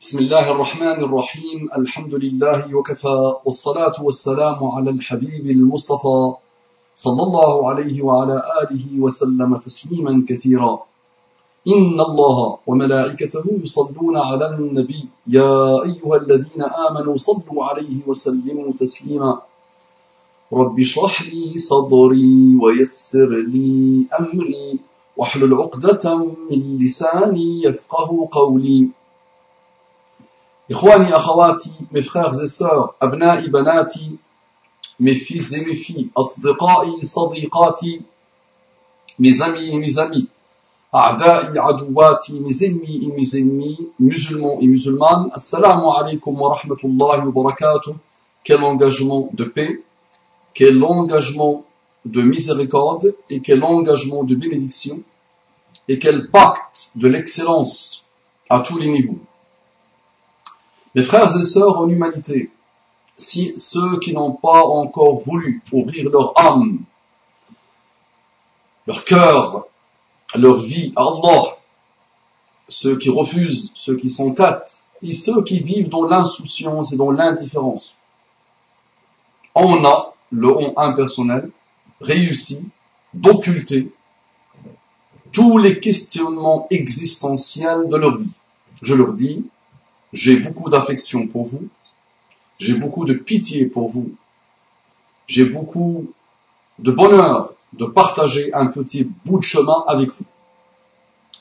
بسم الله الرحمن الرحيم. الحمد لله وكفى. والصلاة والسلام على الحبيب المصطفى صلى الله عليه وعلى آله وسلم تسليما كثيرا. إن الله وملائكته يصلون على النبي. يا أيها الذين آمنوا صلوا عليه وسلموا تسليما. رب اشرح لي صدري ويسر لي أمري. واحلل عقدة من لساني يفقه قولي. Ikhwani akhawati, mes frères et sœurs, abna'i banati, mes fils et mes filles, asdiqa'i sadiqati, mes amis et mes amis, a'da'i adouati, mes ennemis et mes ennemis, musulmans et musulmanes, assalamu alaikum wa rahmatullahi wa barakatuh, quel engagement de paix, quel engagement de miséricorde et quel engagement de bénédiction et quel pacte de l'excellence à tous les niveaux mes frères et sœurs en humanité, si ceux qui n'ont pas encore voulu ouvrir leur âme, leur cœur, leur vie à Allah, ceux qui refusent, ceux qui sont têtes, et ceux qui vivent dans l'insouciance et dans l'indifférence, on a, le on impersonnel, réussi d'occulter tous les questionnements existentiels de leur vie. Je leur dis, j'ai beaucoup d'affection pour vous. J'ai beaucoup de pitié pour vous. J'ai beaucoup de bonheur de partager un petit bout de chemin avec vous.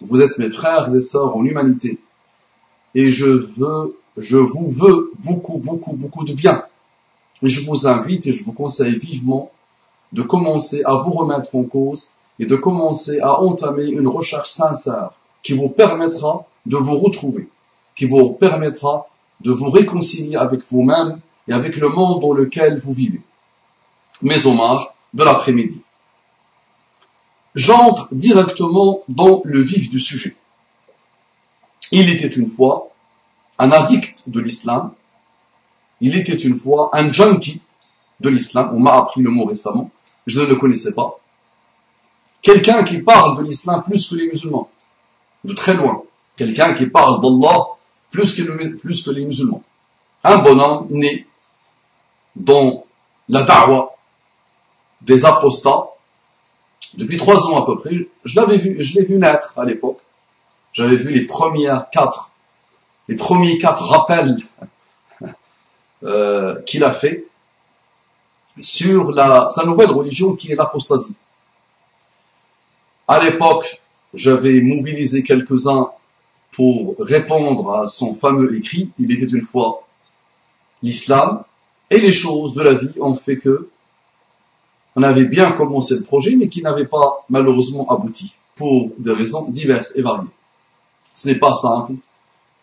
Vous êtes mes frères et sœurs en humanité. Et je veux, je vous veux beaucoup, beaucoup, beaucoup de bien. Et je vous invite et je vous conseille vivement de commencer à vous remettre en cause et de commencer à entamer une recherche sincère qui vous permettra de vous retrouver qui vous permettra de vous réconcilier avec vous-même et avec le monde dans lequel vous vivez. Mes hommages de l'après-midi. J'entre directement dans le vif du sujet. Il était une fois un addict de l'islam. Il était une fois un junkie de l'islam. On m'a appris le mot récemment. Je ne le connaissais pas. Quelqu'un qui parle de l'islam plus que les musulmans. De très loin. Quelqu'un qui parle d'Allah plus que, le, plus que les musulmans. Un bonhomme né dans la da'wa des apostats depuis trois ans à peu près. Je l'avais vu, je l'ai vu naître à l'époque. J'avais vu les premières quatre, les premiers quatre rappels euh, qu'il a fait sur la, sa nouvelle religion qui est l'apostasie. À l'époque, j'avais mobilisé quelques-uns pour répondre à son fameux écrit, il était une fois l'islam, et les choses de la vie ont fait que on avait bien commencé le projet, mais qui n'avait pas malheureusement abouti, pour des raisons diverses et variées. Ce n'est pas simple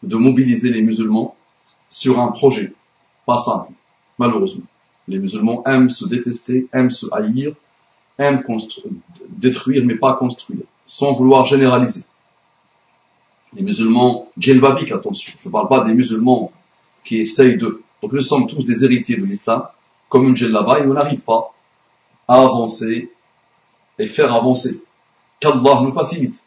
de mobiliser les musulmans sur un projet. Pas simple, malheureusement. Les musulmans aiment se détester, aiment se haïr, aiment détruire, mais pas construire, sans vouloir généraliser des musulmans djellabik, attention. Je ne parle pas des musulmans qui essayent de. Donc nous sommes tous des héritiers de l'islam, comme une djellaba, et on n'arrive pas à avancer et faire avancer. Qu'Allah nous facilite.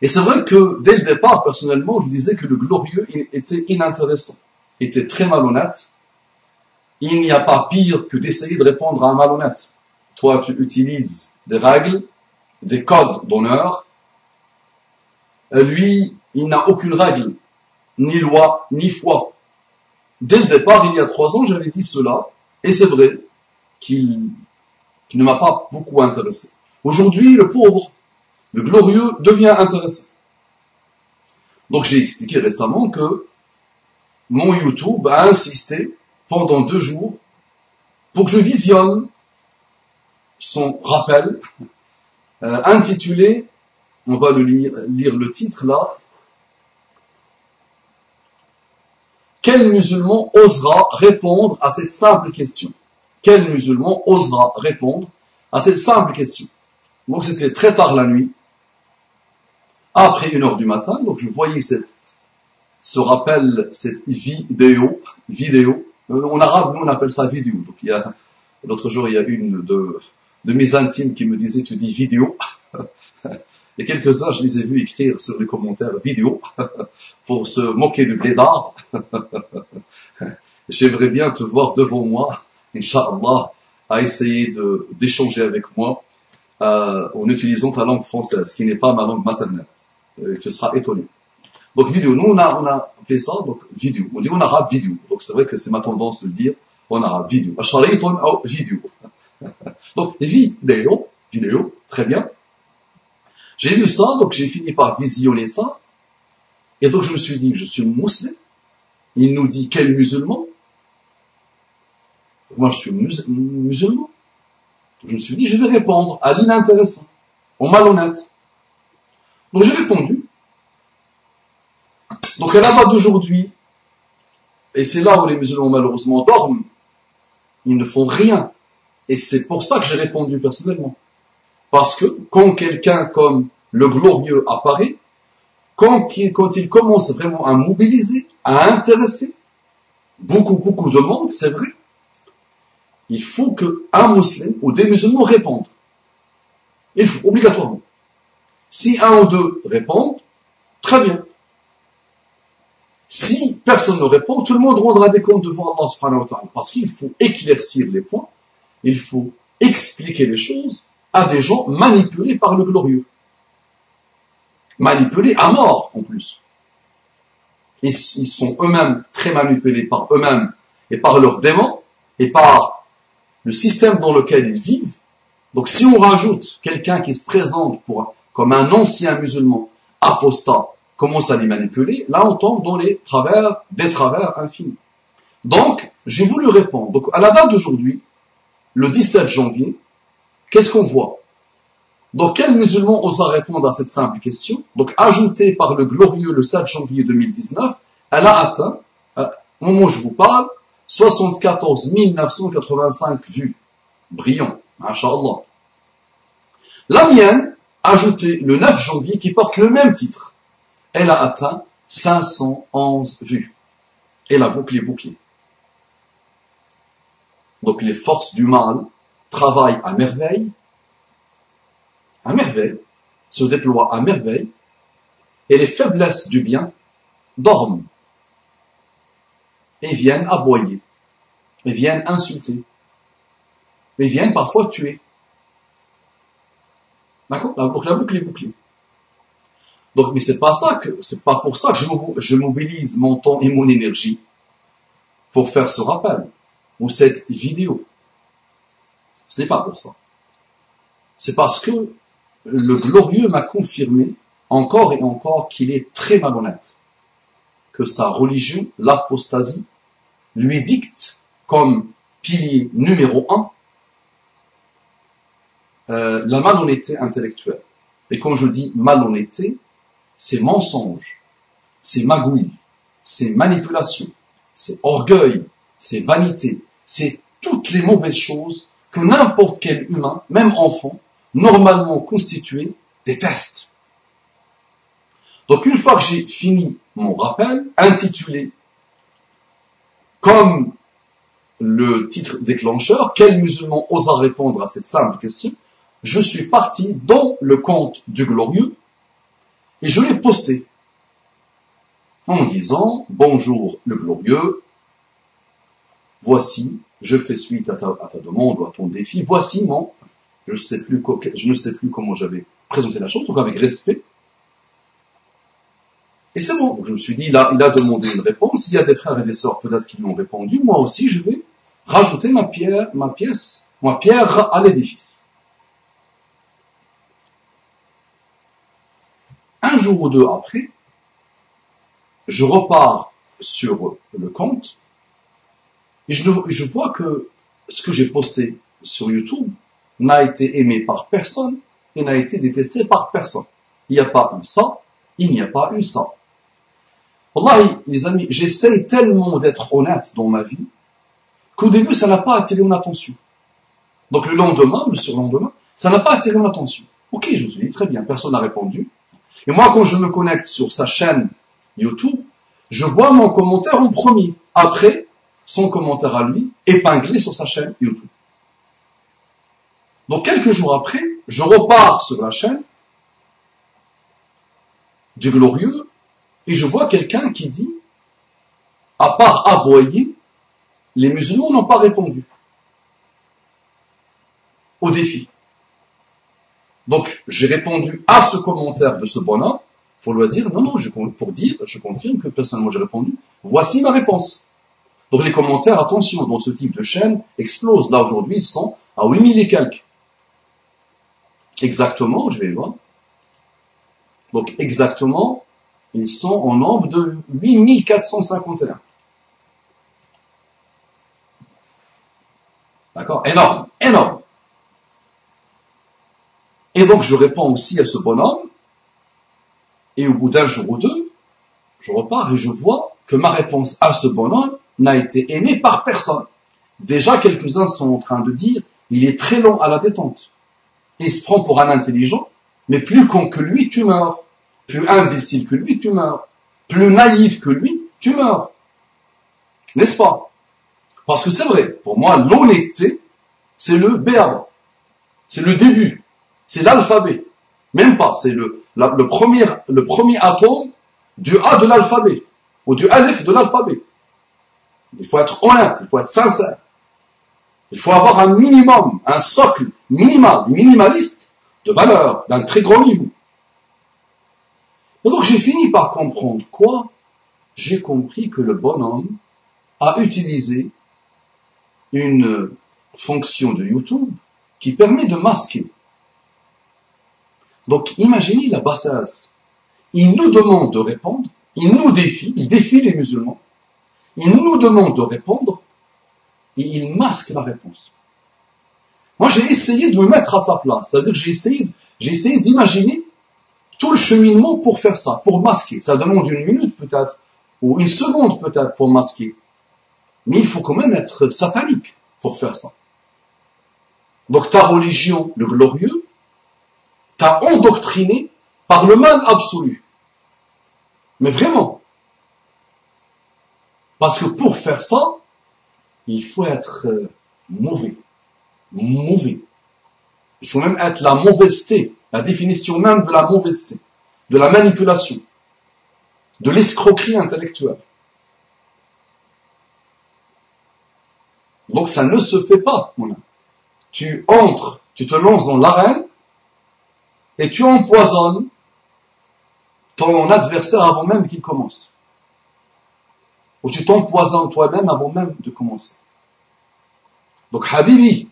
Et c'est vrai que dès le départ, personnellement, je disais que le glorieux était inintéressant, était très malhonnête. Il n'y a pas pire que d'essayer de répondre à un malhonnête. Toi, tu utilises des règles, des codes d'honneur, lui, il n'a aucune règle, ni loi, ni foi. Dès le départ, il y a trois ans, j'avais dit cela, et c'est vrai qu'il ne m'a pas beaucoup intéressé. Aujourd'hui, le pauvre, le glorieux, devient intéressant. Donc j'ai expliqué récemment que mon YouTube a insisté pendant deux jours pour que je visionne son rappel euh, intitulé on va le lire, lire le titre là. Quel musulman osera répondre à cette simple question? Quel musulman osera répondre à cette simple question? Donc c'était très tard la nuit, après une heure du matin, donc je voyais cette, ce rappel, cette vidéo, vidéo. En arabe, nous on appelle ça vidéo. Donc il y a l'autre jour, il y a une de, de mes intimes qui me disait tu dis vidéo. Et quelques-uns, je les ai vus écrire sur les commentaires vidéo pour se moquer du blédard. J'aimerais bien te voir devant moi, Inch'Allah, à essayer d'échanger avec moi euh, en utilisant ta langue française, qui n'est pas ma langue maternelle. Tu seras étonné. Donc vidéo, nous on a, on a appelé ça donc vidéo. On dit en arabe vidéo. Donc c'est vrai que c'est ma tendance de le dire en arabe vidéo. vidéo. donc vidéo, vidéo, très bien. J'ai lu ça, donc j'ai fini par visionner ça. Et donc je me suis dit, je suis musulman. Il nous dit quel musulman? Moi je suis musulman. Je me suis dit, je vais répondre à l'inintéressant, au malhonnête. Donc j'ai répondu. Donc à la base d'aujourd'hui, et c'est là où les musulmans malheureusement dorment, ils ne font rien. Et c'est pour ça que j'ai répondu personnellement. Parce que quand quelqu'un comme le glorieux apparaît, quand, il commence vraiment à mobiliser, à intéresser beaucoup, beaucoup de monde, c'est vrai, il faut qu'un musulman ou des musulmans répondent. Il faut, obligatoirement. Si un ou deux répondent, très bien. Si personne ne répond, tout le monde rendra des comptes devant Allah subhanahu wa ta'ala. Parce qu'il faut éclaircir les points, il faut expliquer les choses à des gens manipulés par le glorieux. Manipulés à mort, en plus. Ils, ils sont eux-mêmes très manipulés par eux-mêmes et par leurs démons et par le système dans lequel ils vivent. Donc si on rajoute quelqu'un qui se présente pour, comme un ancien musulman apostat, commence à les manipuler, là on tombe dans les travers, des travers infinis. Donc, j'ai voulu répondre. Donc, à la date d'aujourd'hui, le 17 janvier, qu'est-ce qu'on voit? Donc, quel musulman osa répondre à cette simple question? Donc, ajoutée par le glorieux le 7 janvier 2019, elle a atteint, euh, au moment où je vous parle, 74 985 vues. Brillant, Inch'Allah. La mienne, ajoutée le 9 janvier, qui porte le même titre, elle a atteint 511 vues. Et la boucle est bouclée. Donc les forces du mal travaillent à merveille, à merveille, se déploient à merveille, et les faiblesses du bien dorment et viennent aboyer, et viennent insulter, et viennent parfois tuer. D'accord? Donc la boucle est bouclée. Donc, mais c'est pas ça que, c'est pas pour ça que je mobilise mon temps et mon énergie pour faire ce rappel ou cette vidéo. Ce n'est pas pour ça. C'est parce que le glorieux m'a confirmé encore et encore qu'il est très malhonnête, que sa religion, l'apostasie, lui dicte comme pilier numéro un euh, la malhonnêteté intellectuelle. Et quand je dis malhonnêteté, c'est mensonge, c'est magouille, c'est manipulation, c'est orgueil, c'est vanité, c'est toutes les mauvaises choses que n'importe quel humain, même enfant, normalement constitué, déteste. Donc une fois que j'ai fini mon rappel, intitulé comme le titre déclencheur, quel musulman osa répondre à cette simple question Je suis parti dans le compte du glorieux et je l'ai posté en disant Bonjour le glorieux, voici, je fais suite à ta, demande ou à ton défi, voici mon, je, ne sais plus comment j'avais présenté la chose, donc avec respect, et c'est bon. Je me suis dit, là, il a demandé une réponse. Il y a des frères et des sœurs peut-être qui lui ont répondu. Moi aussi, je vais rajouter ma pierre, ma pièce, ma pierre à l'édifice. Un jour ou deux après, je repars sur le compte et je, vois que ce que j'ai posté sur YouTube n'a été aimé par personne et n'a été détesté par personne. Il n'y a pas eu ça, il n'y a pas eu ça. Wallahi, les amis, j'essaye tellement d'être honnête dans ma vie qu'au début, ça n'a pas attiré mon attention. Donc le lendemain, le surlendemain, ça n'a pas attiré mon attention. Ok, je me suis dit, très bien, personne n'a répondu. Et moi, quand je me connecte sur sa chaîne YouTube, je vois mon commentaire en premier. Après, son commentaire à lui, épinglé sur sa chaîne YouTube. Donc quelques jours après, je repars sur la chaîne du glorieux, et je vois quelqu'un qui dit, à part aboyer, les musulmans n'ont pas répondu au défi. Donc, j'ai répondu à ce commentaire de ce bonhomme pour lui dire, non, non, pour dire, je confirme que personnellement j'ai répondu, voici ma réponse. Donc les commentaires, attention, dans ce type de chaîne, explosent. Là, aujourd'hui, ils sont à 8000 et quelques. Exactement, je vais voir. Donc, exactement, ils sont en nombre de 8451. D'accord? Énorme, énorme. Et donc, je réponds aussi à ce bonhomme, et au bout d'un jour ou deux, je repars et je vois que ma réponse à ce bonhomme n'a été aimée par personne. Déjà, quelques-uns sont en train de dire, il est très long à la détente. Il se prend pour un intelligent, mais plus con que lui, tu meurs. Plus imbécile que lui, tu meurs. Plus naïf que lui, tu meurs. N'est-ce pas? Parce que c'est vrai, pour moi, l'honnêteté, c'est le BA. C'est le début. C'est l'alphabet. Même pas, c'est le, premier, atome du A de l'alphabet, ou du Alif de l'alphabet. Il faut être honnête, il faut être sincère. Il faut avoir un minimum, un socle minimal, minimaliste, de valeur, d'un très grand niveau. Et donc j'ai fini par comprendre quoi J'ai compris que le bonhomme a utilisé une fonction de YouTube qui permet de masquer. Donc imaginez la bassesse. Il nous demande de répondre, il nous défie, il défie les musulmans, il nous demande de répondre et il masque la réponse. Moi j'ai essayé de me mettre à sa place, c'est-à-dire que j'ai essayé, j'ai essayé d'imaginer tout le cheminement pour faire ça, pour masquer. Ça demande une minute peut-être, ou une seconde peut-être pour masquer. Mais il faut quand même être satanique pour faire ça. Donc ta religion, le glorieux, t'a endoctriné par le mal absolu. Mais vraiment. Parce que pour faire ça, il faut être euh, mauvais. Mauvais. Il faut même être la mauvaiseté, la définition même de la mauvaiseté, de la manipulation, de l'escroquerie intellectuelle. Donc ça ne se fait pas, mon Tu entres, tu te lances dans l'arène et tu empoisonnes ton adversaire avant même qu'il commence. Ou tu t'empoisonnes toi-même avant même de commencer. Donc Habibi,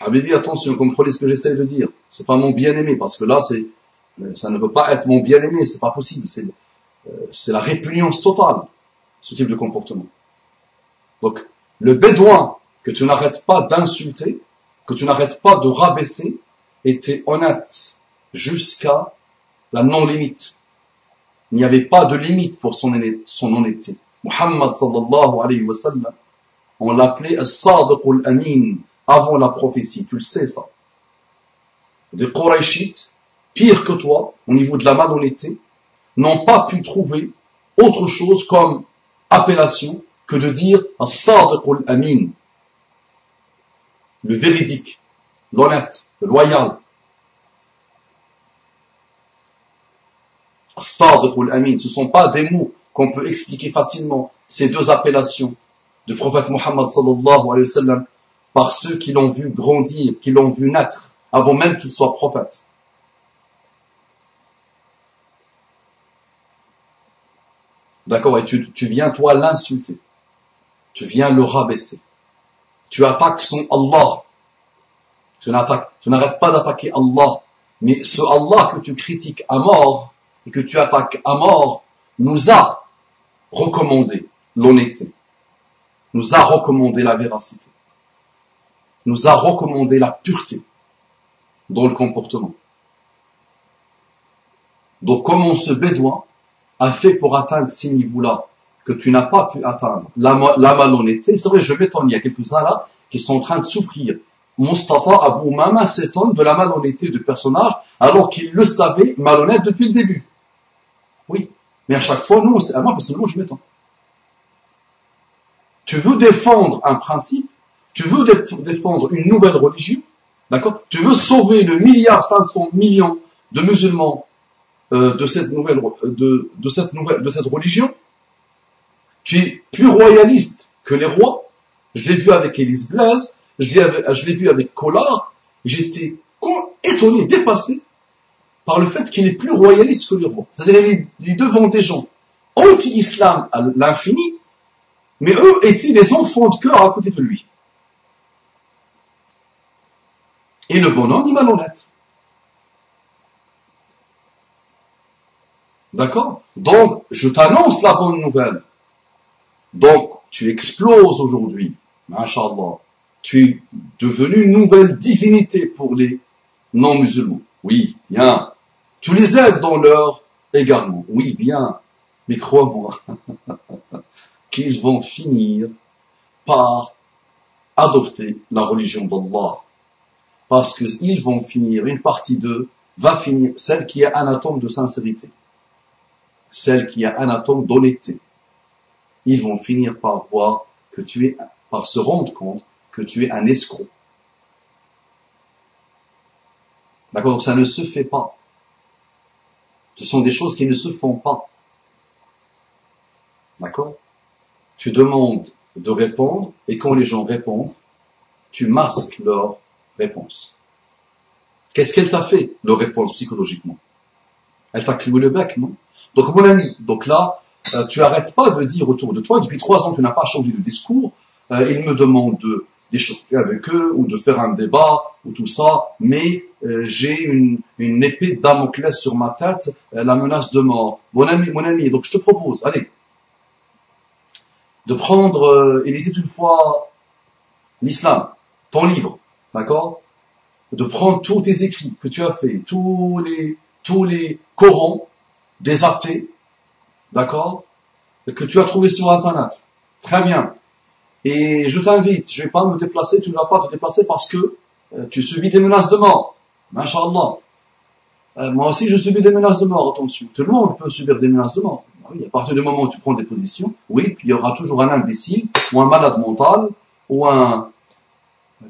Habibi, attention, comprenez ce que j'essaie de dire. C'est pas mon bien-aimé, parce que là, c'est, euh, ça ne veut pas être mon bien-aimé, c'est pas possible. C'est, euh, c'est la répugnance totale, ce type de comportement. Donc, le bédouin que tu n'arrêtes pas d'insulter, que tu n'arrêtes pas de rabaisser, était honnête jusqu'à la non-limite. Il n'y avait pas de limite pour son, honnêteté. Muhammad sallallahu alayhi wa sallam, on l'appelait as-sadiq al-amin avant la prophétie, tu le sais ça. Des Quraishites, pire que toi, au niveau de la malhonnêteté, n'ont pas pu trouver autre chose comme appellation que de dire as-sadiq al-amin, le véridique, l'honnête, le loyal. Sadiq ou Amin, ce ne sont pas des mots qu'on peut expliquer facilement, ces deux appellations du prophète Muhammad sallallahu alayhi wa sallam, par ceux qui l'ont vu grandir, qui l'ont vu naître, avant même qu'il soit prophète. D'accord Et tu, tu viens, toi, l'insulter. Tu viens le rabaisser. Tu attaques son Allah. Tu n'arrêtes pas d'attaquer Allah. Mais ce Allah que tu critiques à mort que tu attaques à mort nous a recommandé l'honnêteté, nous a recommandé la véracité, nous a recommandé la pureté dans le comportement. Donc comment ce bédouin a fait pour atteindre ces niveaux-là que tu n'as pas pu atteindre? La, malhonnêteté, c'est vrai, je m'étonne, il y a quelques-uns là qui sont en train de souffrir Mustafa Abu Mama s'étonne de la malhonnêteté du personnage alors qu'il le savait malhonnête depuis le début. Oui, mais à chaque fois, nous, à moi personnellement, je m'étonne. Tu veux défendre un principe, tu veux défendre une nouvelle religion, d'accord? Tu veux sauver le milliard 500 millions de musulmans euh, de cette nouvelle, de, de cette nouvelle, de cette religion? Tu es plus royaliste que les rois. Je l'ai vu avec Élise Blaise, je l'ai vu avec Collard. J'étais étonné, dépassé par le fait qu'il est plus royaliste que rois. C'est-à-dire il est devant des gens anti-islam à l'infini, mais eux étaient des enfants de cœur à côté de lui. Et le bonhomme dit malhonnête. D'accord? Donc, je t'annonce la bonne nouvelle. Donc, tu exploses aujourd'hui. Masha'Allah. Tu es devenu une nouvelle divinité pour les non-musulmans. Oui, bien. Tu les aides dans leur égarement. Oui, bien. Mais crois-moi qu'ils vont finir par adopter la religion d'Allah. Parce qu'ils vont finir, une partie d'eux va finir, celle qui a un atome de sincérité celle qui a un atome d'honnêteté. Ils vont finir par voir que tu es, par se rendre compte que tu es un escroc. D'accord? Donc ça ne se fait pas. Ce sont des choses qui ne se font pas. D'accord? Tu demandes de répondre et quand les gens répondent, tu masques leur réponse. Qu'est-ce qu'elle t'a fait, leur réponse psychologiquement? Elle t'a cloué le bec, non? Donc mon ami, donc là, euh, tu arrêtes pas de dire autour de toi, depuis trois ans tu n'as pas changé de discours, euh, ils me demandent de d'échanger avec eux ou de faire un débat ou tout ça, mais euh, j'ai une, épée de Damoclès sur ma tête, la menace de mort. Mon ami, mon ami, donc je te propose, allez, de prendre, il était une fois l'islam, ton livre, d'accord? De prendre tous tes écrits que tu as fait, tous les, tous les Corans, des athées, d'accord, que tu as trouvé sur Internet. Très bien. Et je t'invite, je vais pas me déplacer, tu ne vas pas te déplacer parce que euh, tu subis des menaces de mort. Masha'Allah. Euh, moi aussi, je subis des menaces de mort, attention. Tout le monde peut subir des menaces de mort. Ah oui, à partir du moment où tu prends des positions, oui, puis il y aura toujours un imbécile, ou un malade mental, ou un,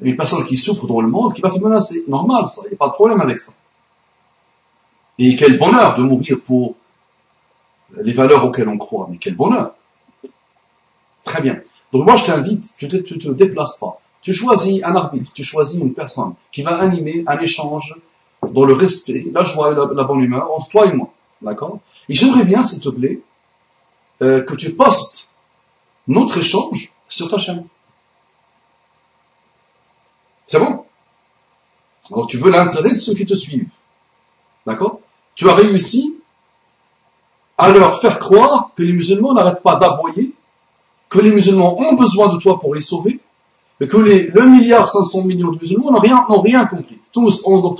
une personne qui souffre dans le monde qui va te menacer. Normal, ça, il n'y a pas de problème avec ça. Et quel bonheur de mourir pour les valeurs auxquelles on croit. Mais quel bonheur Très bien. Donc moi, je t'invite, tu ne te, déplaces pas. Tu choisis un arbitre, tu choisis une personne qui va animer un échange dans le respect, la joie et la, bonne humeur entre toi et moi. D'accord? Et j'aimerais bien, s'il te plaît, euh, que tu postes notre échange sur ta chaîne. C'est bon? Alors tu veux l'intérêt de ceux qui te suivent. D'accord? Tu as réussi à leur faire croire que les musulmans n'arrêtent pas d'aboyer, que les musulmans ont besoin de toi pour les sauver, et que les, le milliard 500 millions de musulmans n'ont rien, n'ont rien compris. Tous ont.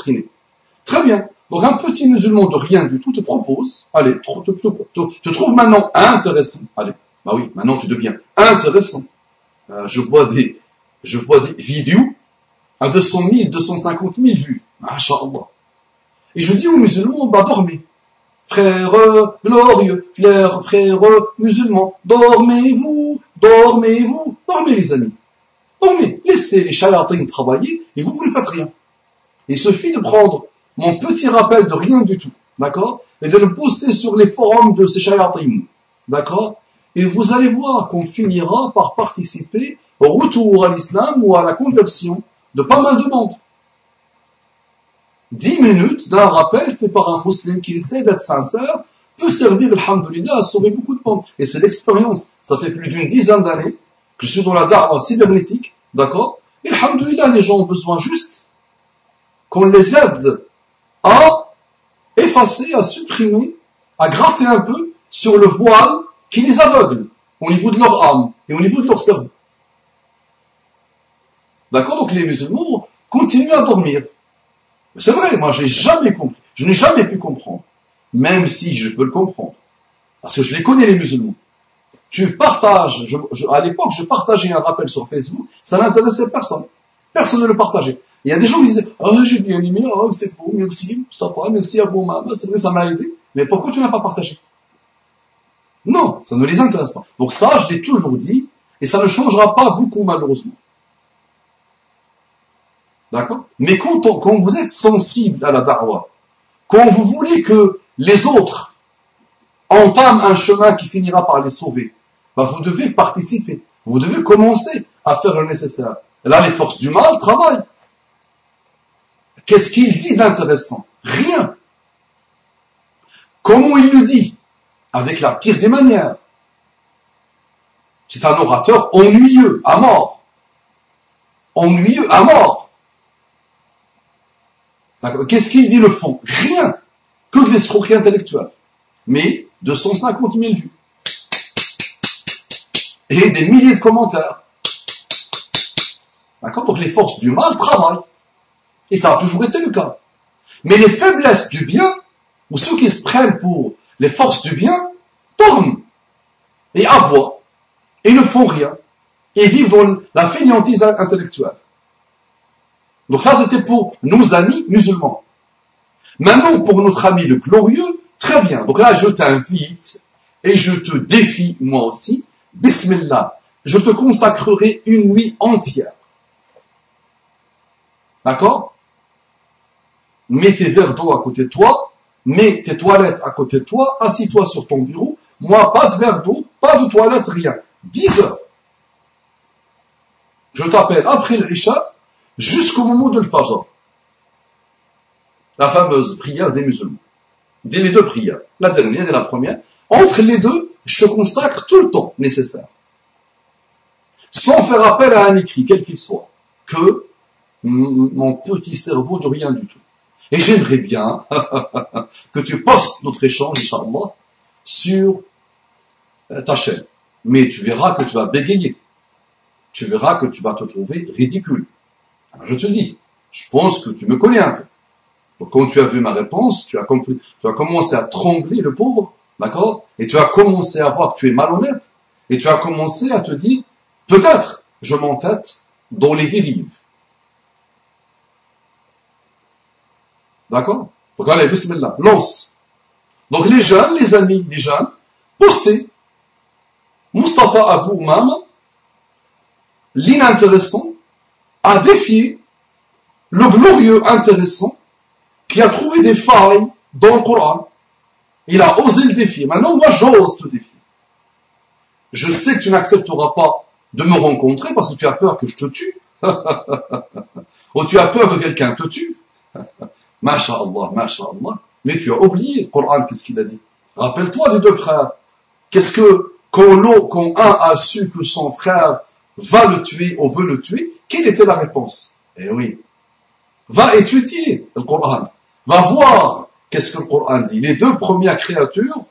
Très bien. Donc un petit musulman de rien du tout te propose, allez, te, te, te, trouve maintenant intéressant. Allez, bah oui, maintenant tu deviens intéressant. Euh, je vois des, je vois des vidéos à 200 000, 250 000 vues. Masha'Allah. Et je dis aux musulmans, bah dormez frères glorieux, frères, frères musulmans, dormez-vous, dormez-vous, dormez les amis. Dormez, laissez les chayatines travailler et vous, ne faites rien. Il suffit de prendre mon petit rappel de rien du tout, d'accord Et de le poster sur les forums de ces chayatines, d'accord Et vous allez voir qu'on finira par participer au retour à l'islam ou à la conversion de pas mal de monde. 10 minutes d'un rappel fait par un musulman qui essaie d'être sincère peut servir, alhamdoulilah, à sauver beaucoup de monde. Et c'est l'expérience. Ça fait plus d'une dizaine d'années que je suis dans la da'wah cybernétique, d'accord? Et alhamdoulilah, les gens ont besoin juste qu'on les aide à effacer, à supprimer, à gratter un peu sur le voile qui les aveugle au niveau de leur âme et au niveau de leur cerveau. D'accord? Donc les musulmans continuent à dormir. C'est vrai, moi j'ai jamais compris. Je n'ai jamais pu comprendre. Même si je peux le comprendre. Parce que je les connais les musulmans. Tu partages, à l'époque je partageais un rappel sur Facebook, ça n'intéressait personne. Personne ne le partageait. Il y a des gens qui disaient, oh j'ai bien aimé, oh c'est beau, merci, pas, merci à vous maman, c'est vrai, ça m'a aidé. Mais pourquoi tu n'as pas partagé? Non, ça ne les intéresse pas. Donc ça, je l'ai toujours dit, et ça ne changera pas beaucoup malheureusement. D'accord? Mais quand, vous êtes sensible à la darwa, quand vous voulez que les autres entament un chemin qui finira par les sauver, bah, vous devez participer. Vous devez commencer à faire le nécessaire. Là, les forces du mal travaillent. Qu'est-ce qu'il dit d'intéressant? Rien. Comment il le dit? Avec la pire des manières. C'est un orateur ennuyeux, à mort. Ennuyeux, à mort. Qu'est-ce qu'il dit le fond? Rien. Que de l'escroquerie intellectuelle. Mais 250 000 vues. Et des milliers de commentaires. D'accord? Donc les forces du mal travaillent. Et ça a toujours été le cas. Mais les faiblesses du bien, ou ceux qui se prennent pour les forces du bien, tournent et aboient et ne font rien et vivent dans la fainéantise intellectuelle. Donc ça, c'était pour nos amis musulmans. Maintenant, pour notre ami le glorieux, très bien. Donc là, je t'invite et je te défie, moi aussi, Bismillah, je te consacrerai une nuit entière. D'accord? Mets tes verres d'eau à côté de toi, mets tes toilettes à côté de toi, assis-toi sur ton bureau. Moi, pas de verre d'eau, pas de toilette, rien. 10 heures. Je t'appelle après l'Isha jusqu'au moment de l'Fajr. La fameuse prière des musulmans. Les deux prières, la dernière et la première. Entre les deux, je te consacre tout le temps nécessaire. Sans faire appel à un écrit, quel qu'il soit. Que mon petit cerveau de rien du tout. Et j'aimerais bien que tu postes notre échange, Inch'Allah, sur euh, ta chaîne. Mais tu verras que tu vas bégayer. Tu verras que tu vas te trouver ridicule. Alors je te dis, je pense que tu me connais un peu. Donc quand tu as vu ma réponse, tu as, compris, tu as commencé à trembler, le pauvre, d'accord? Et tu as commencé à voir que tu es malhonnête. Et tu as commencé à te dire, peut-être, je m'entête dans les dérives. D'accord? Donc allez, bismillah, lance. Donc les jeunes, les amis, les jeunes, postez. Mustafa Abu Mama, l'inintéressant, a défié le glorieux intéressant qui a trouvé des failles dans le Coran. Il a osé le défier. Maintenant, moi, j'ose te défier. Je sais que tu n'accepteras pas de me rencontrer parce que tu as peur que je te tue. Ou tu as peur que quelqu'un te tue. Masha'Allah, Masha'Allah. Mais tu as oublié le Coran, qu'est-ce qu'il a dit? Rappelle-toi des deux frères. Qu'est-ce que, quand, quand un a su que son frère va le tuer ou veut le tuer, quelle était la réponse? Eh oui. Va étudier le Coran. Va voir qu'est-ce que le Coran dit. Les deux premières créatures,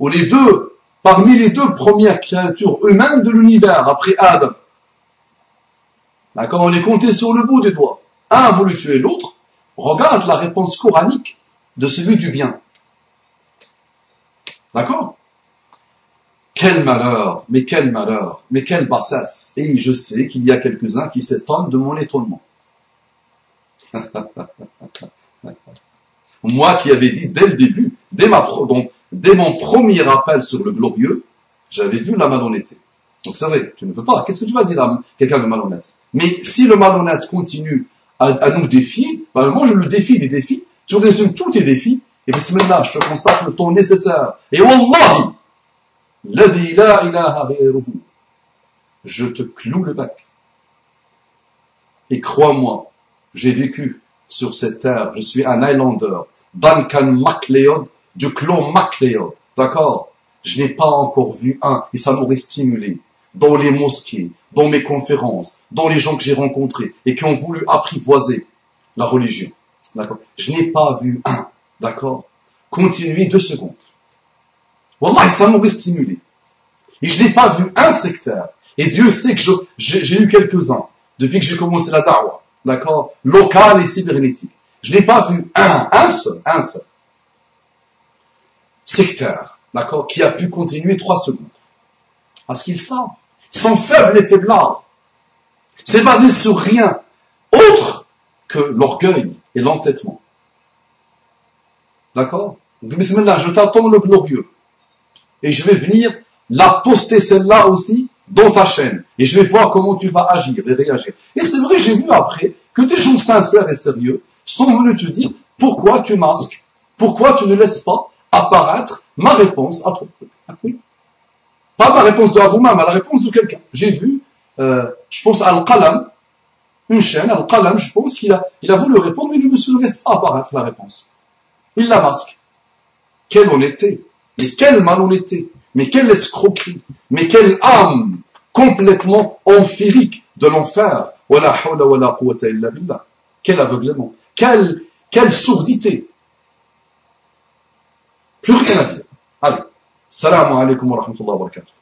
ou les deux, parmi les deux premières créatures humaines de l'univers, après Adam. D'accord? On les comptait sur le bout des doigts. Un a voulu tuer l'autre, Regarde la réponse coranique de celui du bien. D'accord? Quel malheur, mais quel malheur, mais quelle bassesse. Et je sais qu'il y a quelques-uns qui s'étonnent de mon étonnement. Moi qui avais dit dès le début, dès, ma, dès mon premier appel sur le glorieux, j'avais vu la malhonnêteté. Donc c'est vrai, tu ne peux pas. Qu'est-ce que tu vas dire à quelqu'un de malhonnête? Mais si le malhonnête continue à, nous défier, ben moi je le défie des défis, tu résumes tous tes défis, et bismillah, je te consacre le temps nécessaire. Et wallahi, je te cloue le bec. Et crois-moi, j'ai vécu sur cette terre, je suis un Highlander, Duncan MacLeod, du clan MacLeod, d'accord? Je n'ai pas encore vu un, et ça m'aurait stimulé dans les mosquées, dans mes conférences, dans les gens que j'ai rencontrés et qui ont voulu apprivoiser la religion. D'accord? Je n'ai pas vu un. D'accord? Continuez deux secondes. Wallah, ça m'aurait stimulé. Et je n'ai pas vu un sectaire. Et Dieu sait que j'ai eu quelques-uns depuis que j'ai commencé la dawa. D'accord? Local et cybernétique. Je n'ai pas vu un, un seul, un seul sectaire, d'accord, qui a pu continuer trois secondes. Parce qu'ils savent sont faibles et faiblards. C'est basé sur rien autre que l'orgueil et l'entêtement. D'accord? Bismillah, je t'attends le glorieux. Et je vais venir la poster celle-là aussi dans ta chaîne. Et je vais voir comment tu vas agir et réagir. Et c'est vrai, j'ai vu après que des gens sincères et sérieux sont venus te dire pourquoi tu masques Pourquoi tu ne laisses pas apparaître ma réponse à toi Pas ma réponse de Abu mais la réponse de quelqu'un. J'ai vu, euh, je pense à Al-Qalam, une chaîne, Al-Qalam, je pense qu'il a, il a voulu répondre, mais le monsieur ne laisse pas apparaître la réponse. Il la masque. Quelle honnêteté, mais quelle malhonnêteté, mais quelle escroquerie, mais quelle âme complètement amphirique de l'enfer. Quel aveuglement, quelle, quelle sourdité. Plus rien à dire. Allez, salam alaikum wa rahmatullahi wa barakatuh.